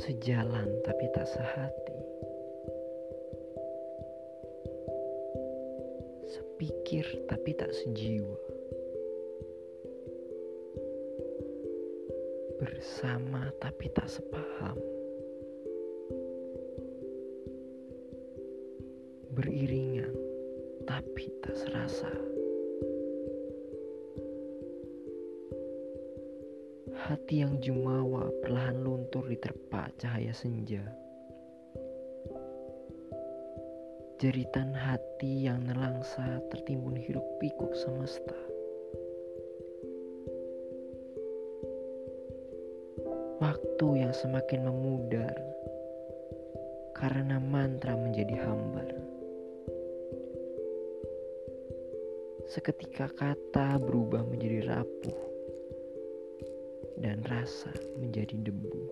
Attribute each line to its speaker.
Speaker 1: Sejalan tapi tak sehati. Sepikir tapi tak sejiwa. Bersama tapi tak sepaham. Beriringan tapi tak serasa Hati yang jumawa perlahan luntur diterpa cahaya senja. Jeritan hati yang nelangsa tertimbun hiruk pikuk semesta. Waktu yang semakin memudar karena mantra menjadi hambar. Seketika kata berubah menjadi rapuh dan rasa menjadi debu.